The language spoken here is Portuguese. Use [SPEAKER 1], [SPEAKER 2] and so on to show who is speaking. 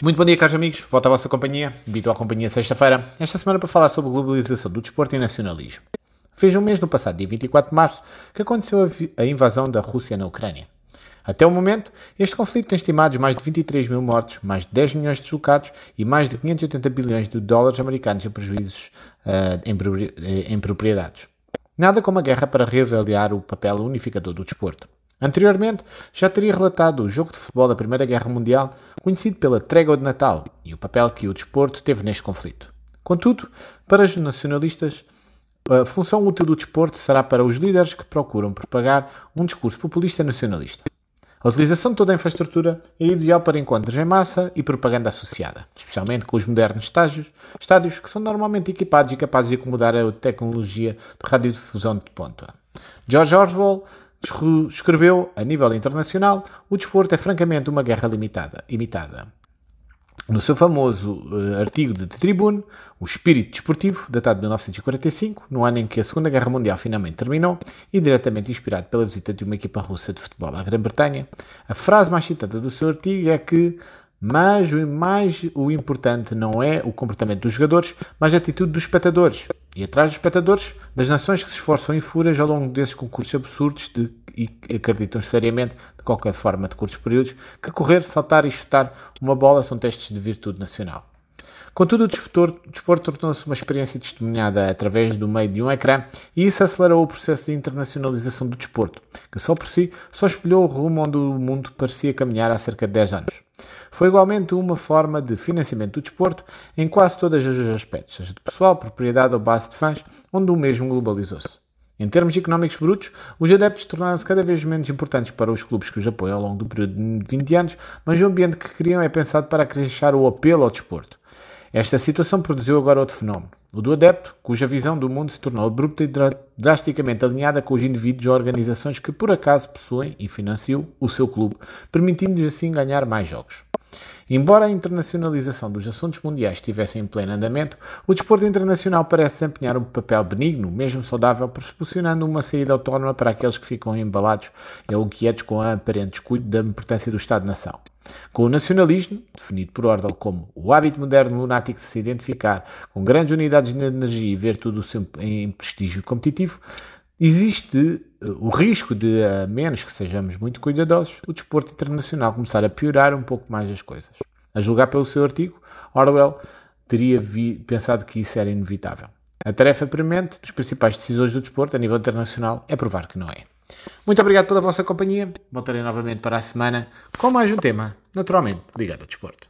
[SPEAKER 1] Muito bom dia, caros amigos. Volto à vossa companhia. À companhia sexta-feira. Esta semana para falar sobre globalização do desporto e nacionalismo. Fez um mês no passado dia 24 de março que aconteceu a invasão da Rússia na Ucrânia. Até o momento, este conflito tem estimados mais de 23 mil mortos, mais de 10 milhões de deslocados e mais de 580 bilhões de dólares americanos em prejuízos uh, em, em propriedades. Nada como a guerra para reavaliar o papel unificador do desporto. Anteriormente, já teria relatado o jogo de futebol da Primeira Guerra Mundial, conhecido pela Trégua de Natal, e o papel que o desporto teve neste conflito. Contudo, para os nacionalistas, a função útil do desporto será para os líderes que procuram propagar um discurso populista nacionalista. A utilização de toda a infraestrutura é ideal para encontros em massa e propaganda associada, especialmente com os modernos estágios, estádios que são normalmente equipados e capazes de acomodar a tecnologia de radiodifusão de ponta. George Orwell escreveu, a nível internacional, o desporto é francamente uma guerra limitada, imitada. No seu famoso uh, artigo de The Tribune, O Espírito Desportivo, datado de 1945, no ano em que a Segunda Guerra Mundial finalmente terminou, e diretamente inspirado pela visita de uma equipa russa de futebol à Grã-Bretanha, a frase mais citada do seu artigo é que mas o mais o importante não é o comportamento dos jogadores, mas a atitude dos espectadores. E atrás dos espectadores, das nações que se esforçam em fúrias ao longo desses concursos absurdos de, e acreditam seriamente, de qualquer forma de curtos períodos, que correr, saltar e chutar uma bola são testes de virtude nacional. Contudo, o desporto tornou-se uma experiência testemunhada através do meio de um ecrã e isso acelerou o processo de internacionalização do desporto, que só por si só espelhou o rumo onde o mundo parecia caminhar há cerca de 10 anos. Foi igualmente uma forma de financiamento do desporto em quase todos os aspectos, seja de pessoal, propriedade ou base de fãs, onde o mesmo globalizou-se. Em termos económicos brutos, os adeptos tornaram-se cada vez menos importantes para os clubes que os apoiam ao longo do período de 20 anos, mas o ambiente que criam é pensado para acrescentar o apelo ao desporto. Esta situação produziu agora outro fenómeno, o do adepto, cuja visão do mundo se tornou abrupta e drasticamente alinhada com os indivíduos ou organizações que por acaso possuem e financiam o seu clube, permitindo-lhes assim ganhar mais jogos. Embora a internacionalização dos assuntos mundiais estivesse em pleno andamento, o desporto internacional parece desempenhar um papel benigno, mesmo saudável, proporcionando uma saída autónoma para aqueles que ficam embalados ou inquietos com a aparente descuido da importância do Estado-nação. Com o nacionalismo, definido por Ordel como o hábito moderno lunático de se identificar com grandes unidades de energia e ver tudo em prestígio competitivo, existe eh, o risco de, a menos que sejamos muito cuidadosos, o desporto internacional começar a piorar um pouco mais as coisas. A julgar pelo seu artigo, Orwell teria vi, pensado que isso era inevitável. A tarefa premente dos principais decisores do desporto a nível internacional é provar que não é. Muito obrigado pela vossa companhia. Voltarei novamente para a semana com mais um tema, naturalmente ligado ao desporto.